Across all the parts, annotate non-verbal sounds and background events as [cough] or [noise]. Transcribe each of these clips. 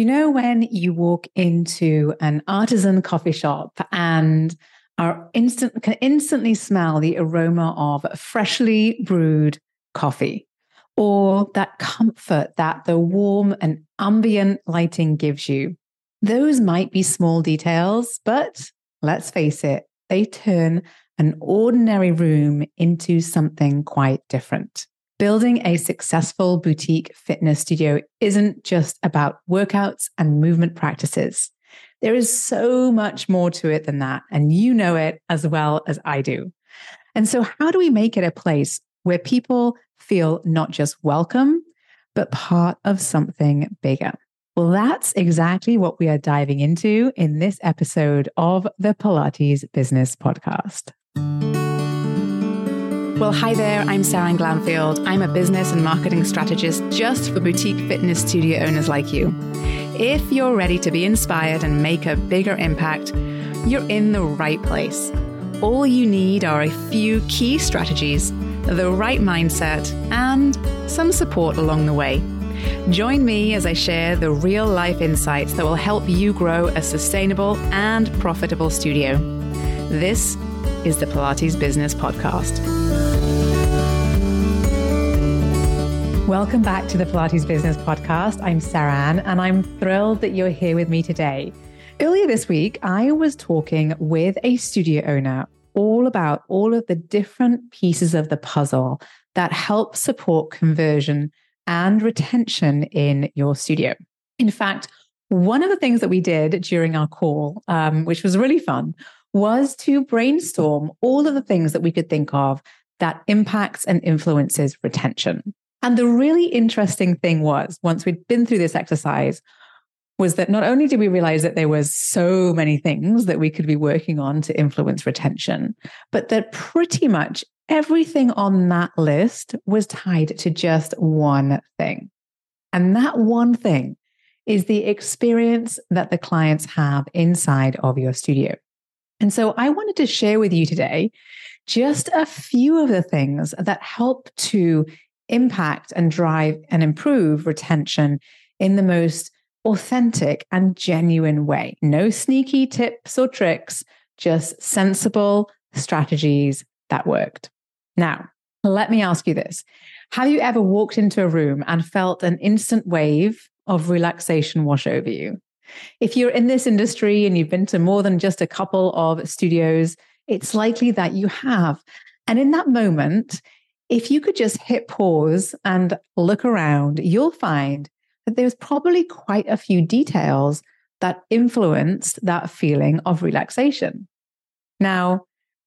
You know, when you walk into an artisan coffee shop and are instant can instantly smell the aroma of freshly brewed coffee or that comfort that the warm and ambient lighting gives you. Those might be small details, but let's face it, they turn an ordinary room into something quite different. Building a successful boutique fitness studio isn't just about workouts and movement practices. There is so much more to it than that. And you know it as well as I do. And so, how do we make it a place where people feel not just welcome, but part of something bigger? Well, that's exactly what we are diving into in this episode of the Pilates Business Podcast. Well, hi there. I'm Seran Glanfield. I'm a business and marketing strategist just for boutique fitness studio owners like you. If you're ready to be inspired and make a bigger impact, you're in the right place. All you need are a few key strategies, the right mindset, and some support along the way. Join me as I share the real life insights that will help you grow a sustainable and profitable studio. This is the Pilates Business Podcast. Welcome back to the Pilates Business Podcast. I'm Seran, and I'm thrilled that you're here with me today. Earlier this week, I was talking with a studio owner all about all of the different pieces of the puzzle that help support conversion and retention in your studio. In fact, one of the things that we did during our call, um, which was really fun, was to brainstorm all of the things that we could think of that impacts and influences retention. And the really interesting thing was, once we'd been through this exercise, was that not only did we realize that there was so many things that we could be working on to influence retention, but that pretty much everything on that list was tied to just one thing. And that one thing is the experience that the clients have inside of your studio. And so I wanted to share with you today just a few of the things that help to impact and drive and improve retention in the most authentic and genuine way. No sneaky tips or tricks, just sensible strategies that worked. Now, let me ask you this Have you ever walked into a room and felt an instant wave of relaxation wash over you? If you're in this industry and you've been to more than just a couple of studios, it's likely that you have. And in that moment, if you could just hit pause and look around, you'll find that there's probably quite a few details that influenced that feeling of relaxation. Now,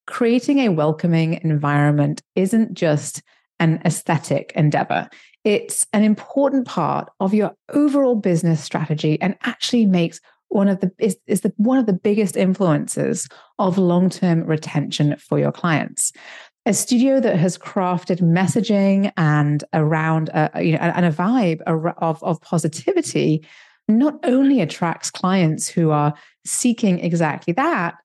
creating a welcoming environment isn't just an aesthetic endeavor. It's an important part of your overall business strategy and actually makes one of the is, is the one of the biggest influences of long-term retention for your clients a studio that has crafted messaging and around a, uh, you know and a vibe of, of positivity not only attracts clients who are seeking exactly that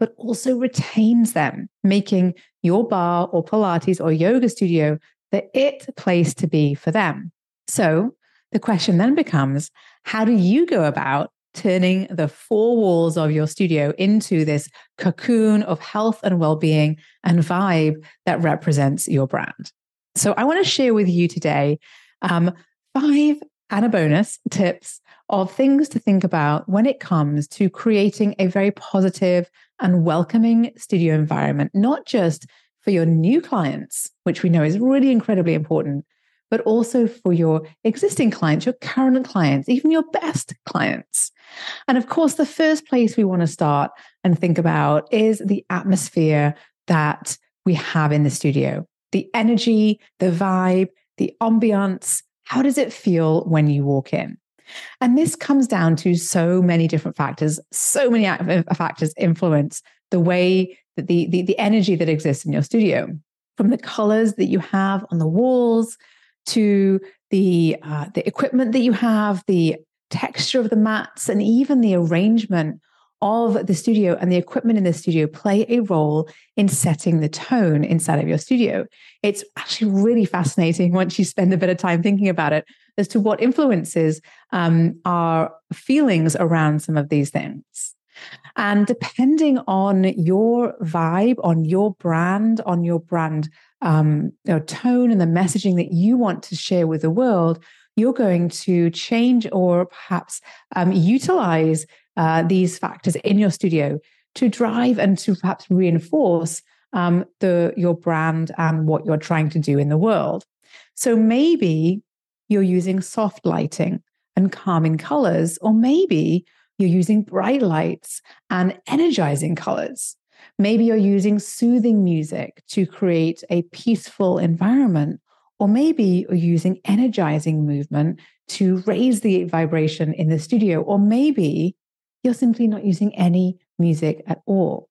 but also retains them making your bar or pilates or yoga studio the it place to be for them. So the question then becomes how do you go about turning the four walls of your studio into this cocoon of health and well-being and vibe that represents your brand. So I want to share with you today um, five and a bonus tips of things to think about when it comes to creating a very positive and welcoming studio environment, not just for your new clients, which we know is really incredibly important, but also for your existing clients, your current clients, even your best clients. And of course, the first place we want to start and think about is the atmosphere that we have in the studio the energy, the vibe, the ambiance. How does it feel when you walk in? And this comes down to so many different factors. So many factors influence the way that the, the, the energy that exists in your studio, from the colors that you have on the walls to the uh, the equipment that you have, the texture of the mats, and even the arrangement of the studio and the equipment in the studio play a role in setting the tone inside of your studio. It's actually really fascinating [laughs] once you spend a bit of time thinking about it as to what influences um, our feelings around some of these things. And depending on your vibe, on your brand, on your brand um, your tone and the messaging that you want to share with the world, you're going to change or perhaps um, utilize uh, these factors in your studio to drive and to perhaps reinforce um, the your brand and what you're trying to do in the world. So maybe you're using soft lighting and calming colors, or maybe you're using bright lights and energizing colors. Maybe you're using soothing music to create a peaceful environment, or maybe you're using energizing movement to raise the vibration in the studio, or maybe you're simply not using any music at all.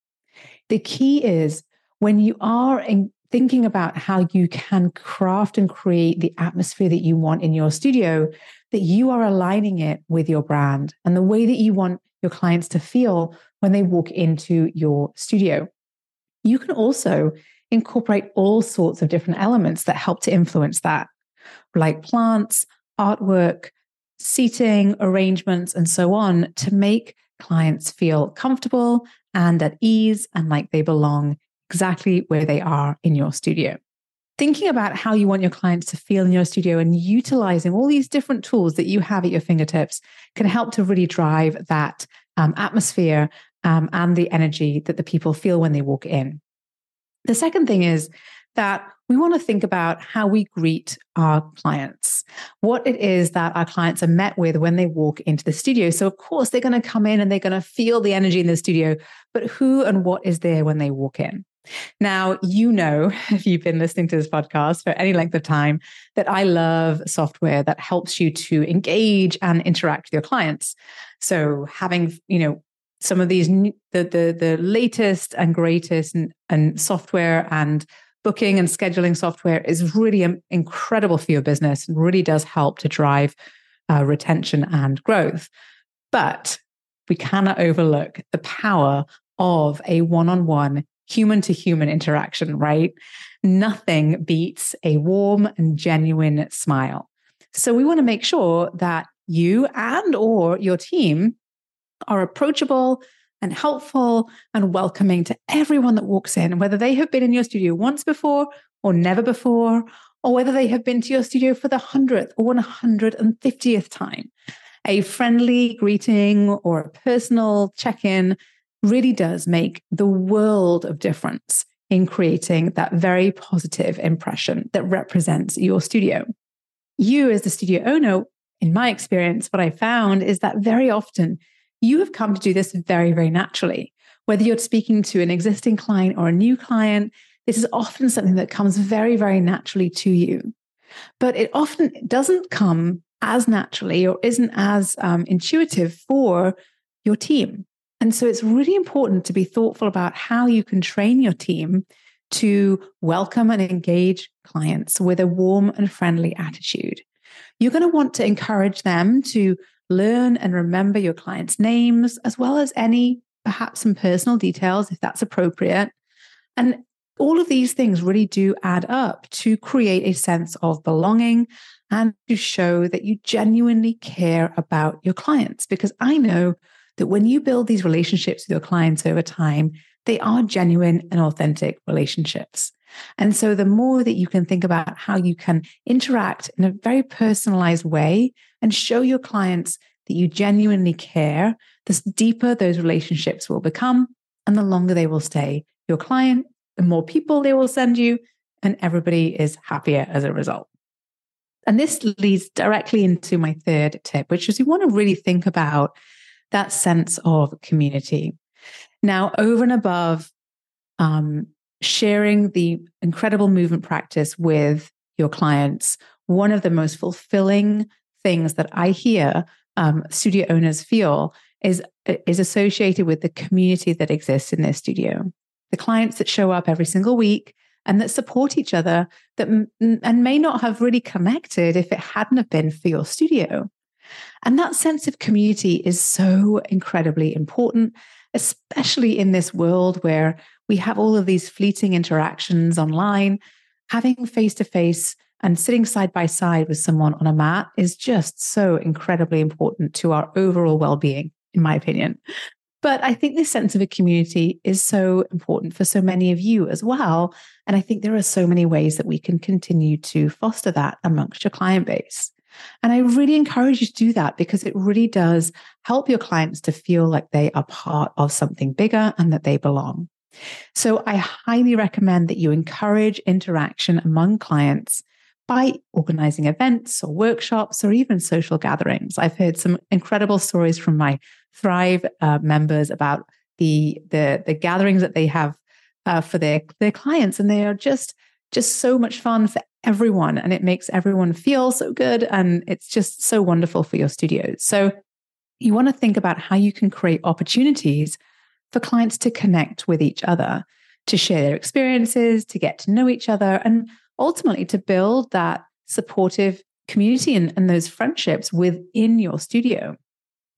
The key is when you are in, thinking about how you can craft and create the atmosphere that you want in your studio, that you are aligning it with your brand and the way that you want your clients to feel when they walk into your studio. You can also incorporate all sorts of different elements that help to influence that, like plants, artwork, seating, arrangements, and so on to make clients feel comfortable and at ease and like they belong exactly where they are in your studio. Thinking about how you want your clients to feel in your studio and utilizing all these different tools that you have at your fingertips can help to really drive that um, atmosphere um, and the energy that the people feel when they walk in. The second thing is that we want to think about how we greet our clients, what it is that our clients are met with when they walk into the studio. So, of course, they're going to come in and they're going to feel the energy in the studio, but who and what is there when they walk in? Now, you know, [laughs] if you've been listening to this podcast for any length of time, that I love software that helps you to engage and interact with your clients. So, having, you know, some of these the the the latest and greatest and, and software and booking and scheduling software is really incredible for your business and really does help to drive uh, retention and growth. But we cannot overlook the power of a one on one human to human interaction, right? Nothing beats a warm and genuine smile. So we want to make sure that you and or your team are approachable and helpful and welcoming to everyone that walks in, whether they have been in your studio once before or never before, or whether they have been to your studio for the 100th or 150th time. A friendly greeting or a personal check in really does make the world of difference in creating that very positive impression that represents your studio. You, as the studio owner, in my experience, what I found is that very often you have come to do this very, very naturally. Whether you're speaking to an existing client or a new client, this is often something that comes very, very naturally to you. But it often doesn't come as naturally or isn't as um, intuitive for your team. And so it's really important to be thoughtful about how you can train your team to welcome and engage clients with a warm and friendly attitude. You're going to want to encourage them to learn and remember your clients' names, as well as any, perhaps some personal details if that's appropriate. And all of these things really do add up to create a sense of belonging and to show that you genuinely care about your clients. Because I know that when you build these relationships with your clients over time, they are genuine and authentic relationships. And so the more that you can think about how you can interact in a very personalized way and show your clients that you genuinely care, the deeper those relationships will become and the longer they will stay. Your client, the more people they will send you, and everybody is happier as a result. And this leads directly into my third tip, which is you want to really think about that sense of community. Now, over and above um, sharing the incredible movement practice with your clients, one of the most fulfilling things that I hear um, studio owners feel is is associated with the community that exists in their studio, the clients that show up every single week and that support each other that and may not have really connected if it hadn't have been for your studio. And that sense of community is so incredibly important, especially in this world where we have all of these fleeting interactions online. Having face to face and sitting side by side with someone on a mat is just so incredibly important to our overall well being, in my opinion. But I think this sense of a community is so important for so many of you as well. And I think there are so many ways that we can continue to foster that amongst your client base. And I really encourage you to do that because it really does help your clients to feel like they are part of something bigger and that they belong. So I highly recommend that you encourage interaction among clients by organizing events or workshops or even social gatherings. I've heard some incredible stories from my Thrive uh, members about the, the, the gatherings that they have uh, for their, their clients, and they are just just so much fun for everyone, and it makes everyone feel so good, and it's just so wonderful for your studios. So you want to think about how you can create opportunities for clients to connect with each other, to share their experiences, to get to know each other, and ultimately to build that supportive community and, and those friendships within your studio.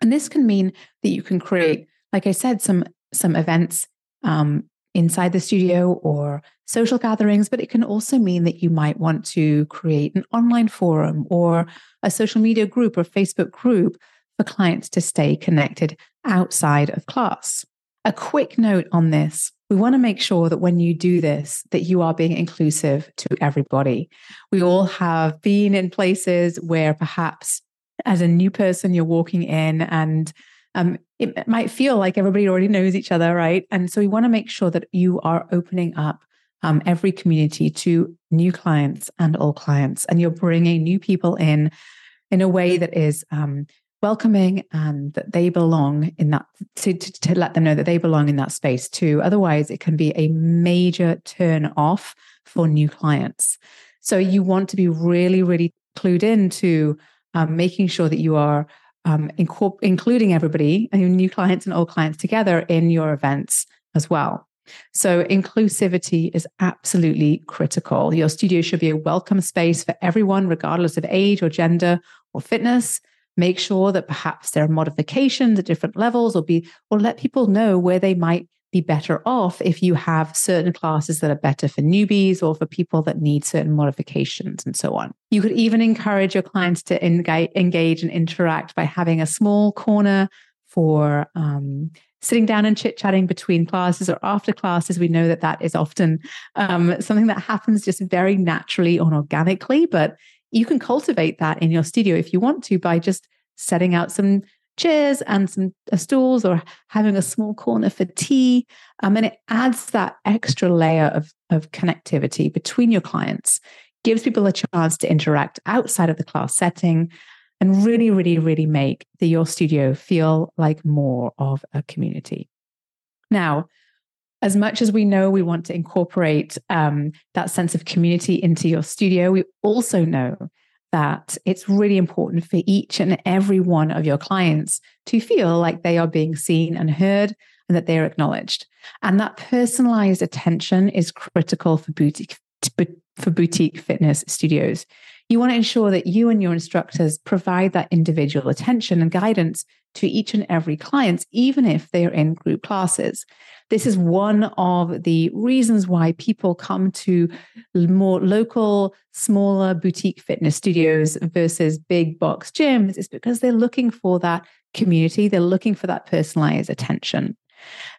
And this can mean that you can create, like I said, some some events um, inside the studio or social gatherings, but it can also mean that you might want to create an online forum or a social media group or Facebook group for clients to stay connected outside of class. A quick note on this we want to make sure that when you do this that you are being inclusive to everybody we all have been in places where perhaps as a new person you're walking in and um, it might feel like everybody already knows each other right? And so we want to make sure that you are opening up um, every community to new clients and all clients and you're bringing new people in in a way that is um, welcoming and that they belong in that to, to, to, let them know that they belong in that space too. Otherwise it can be a major turn off for new clients. So you want to be really really clued into um, making sure that you are um, incorp- including everybody new clients and old clients together in your events as well. So inclusivity is absolutely critical. Your studio should be a welcome space for everyone regardless of age or gender or fitness. Make sure that perhaps there are modifications at different levels or be or let people know where they might be better off if you have certain classes that are better for newbies or for people that need certain modifications and so on. You could even encourage your clients to engage and interact by having a small corner for um, sitting down and chit chatting between classes or after classes. We know that that is often um, something that happens just very naturally and organically, but you can cultivate that in your studio if you want to by just setting out some chairs and some uh, stools or having a small corner for tea. Um, and it adds that extra layer of, of connectivity between your clients, gives people a chance to interact outside of the class setting and really, really, really make the Your Studio feel like more of a community. Now, as much as we know we want to incorporate um, that sense of community into your studio, we also know that it's really important for each and every one of your clients to feel like they are being seen and heard and that they're acknowledged. And that personalized attention is critical for boutique for boutique fitness studios. You want to ensure that you and your instructors provide that individual attention and guidance to each and every client, even if they are in group classes. This is one of the reasons why people come to more local, smaller boutique fitness studios versus big box gyms, is because they're looking for that community, they're looking for that personalized attention.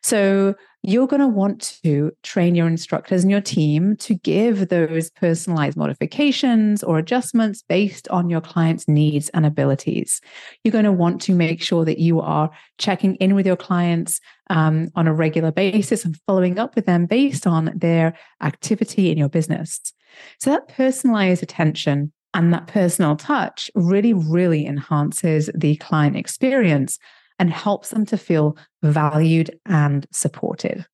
So you're going to want to train your instructors and your team to give those personalized modifications or adjustments based on your client's needs and abilities. You're going to want to make sure that you are checking in with your clients um, on a regular basis and following up with them based on their activity in your business. So that personalized attention and that personal touch really, really enhances the client experience and helps them to feel valued and supported.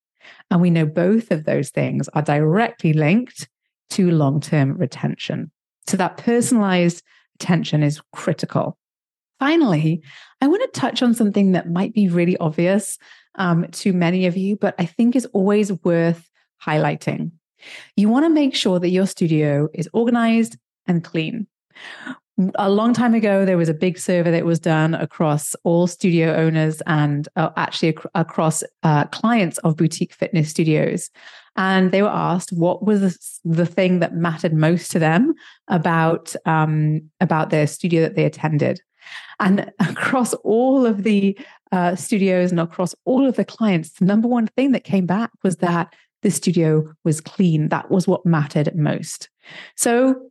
And we know both of those things are directly linked to long term retention. So that personalized attention is critical. Finally, I want to touch on something that might be really obvious um, to many of you, but I think is always worth highlighting. You want to make sure that your studio is organized and clean. A long time ago, there was a big survey that was done across all studio owners and uh, actually ac- across uh, clients of boutique fitness studios. And they were asked what was the thing that mattered most to them about, um, about their studio that they attended. And [laughs] across all of the uh, studios and across all of the clients, the number one thing that came back was that the studio was clean. That was what mattered most. So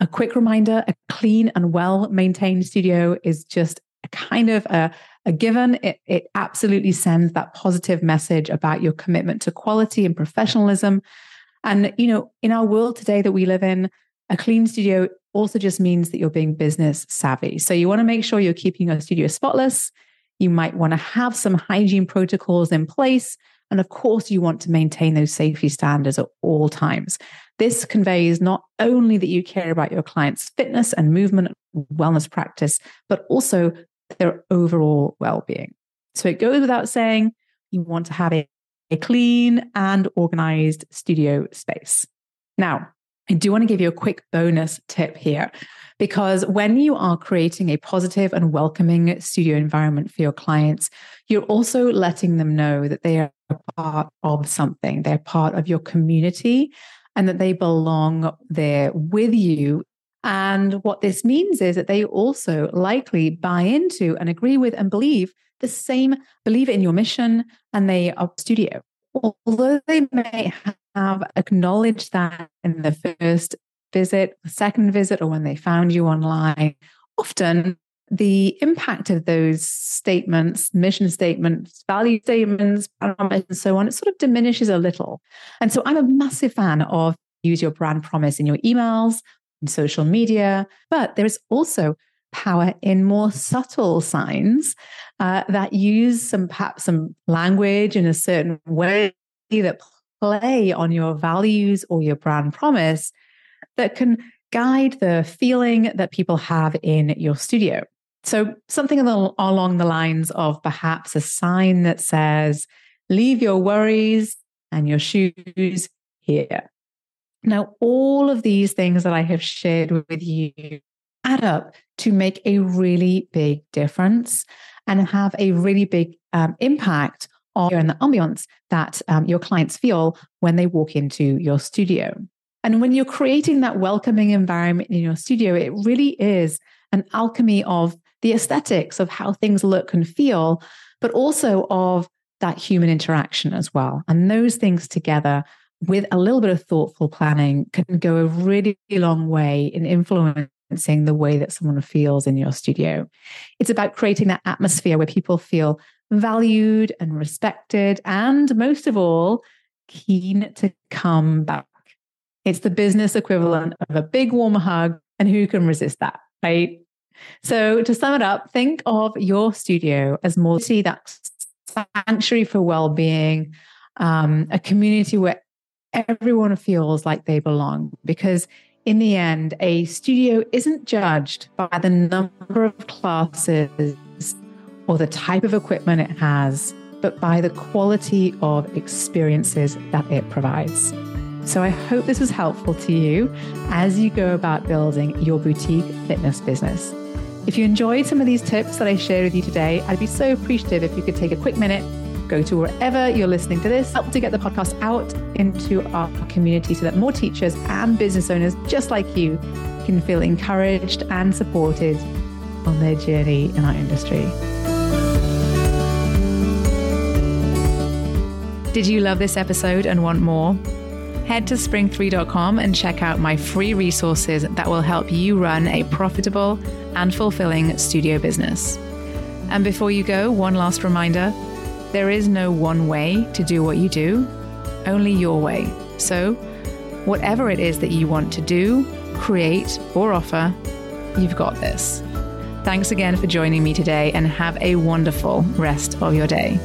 a quick reminder a clean and well maintained studio is just a kind of a, a given. It, it absolutely sends that positive message about your commitment to quality and professionalism. And, you know, in our world today that we live in, a clean studio also just means that you're being business savvy. So you want to make sure you're keeping your studio spotless. You might want to have some hygiene protocols in place. And of course, you want to maintain those safety standards at all times. This conveys not only that you care about your client's fitness and movement wellness practice, but also their overall well being. So it goes without saying you want to have a, a clean and organized studio space. Now, I do want to give you a quick bonus tip here because when you are creating a positive and welcoming studio environment for your clients, you're also letting them know that they are part of something, they're part of your community, and that they belong there with you. And what this means is that they also likely buy into and agree with and believe the same, believe in your mission, and they are studio. Although they may have acknowledged that in the first visit, the second visit, or when they found you online, often the impact of those statements, mission statements, value statements, and so on, it sort of diminishes a little. And so I'm a massive fan of use your brand promise in your emails, in social media, but there is also power in more subtle signs uh, that use some perhaps some language in a certain way that play on your values or your brand promise that can guide the feeling that people have in your studio. So, something along the lines of perhaps a sign that says, Leave your worries and your shoes here. Now, all of these things that I have shared with you add up to make a really big difference and have a really big um, impact on the ambiance that um, your clients feel when they walk into your studio. And when you're creating that welcoming environment in your studio, it really is an alchemy of the aesthetics of how things look and feel, but also of that human interaction as well. And those things together with a little bit of thoughtful planning can go a really long way in influencing the way that someone feels in your studio. It's about creating that atmosphere where people feel valued and respected, and most of all, keen to come back. It's the business equivalent of a big warm hug. And who can resist that, right? So, to sum it up, think of your studio as more see that sanctuary for well-being, um, a community where everyone feels like they belong. Because in the end, a studio isn't judged by the number of classes or the type of equipment it has, but by the quality of experiences that it provides. So I hope this was helpful to you as you go about building your boutique fitness business. If you enjoyed some of these tips that I shared with you today, I'd be so appreciative if you could take a quick minute, go to wherever you're listening to this, help to get the podcast out into our community so that more teachers and business owners just like you can feel encouraged and supported on their journey in our industry. Did you love this episode and want more? head to spring3.com and check out my free resources that will help you run a profitable and fulfilling studio business. And before you go, one last reminder there is no one way to do what you do, only your way. So, whatever it is that you want to do, create, or offer, you've got this. Thanks again for joining me today and have a wonderful rest of your day.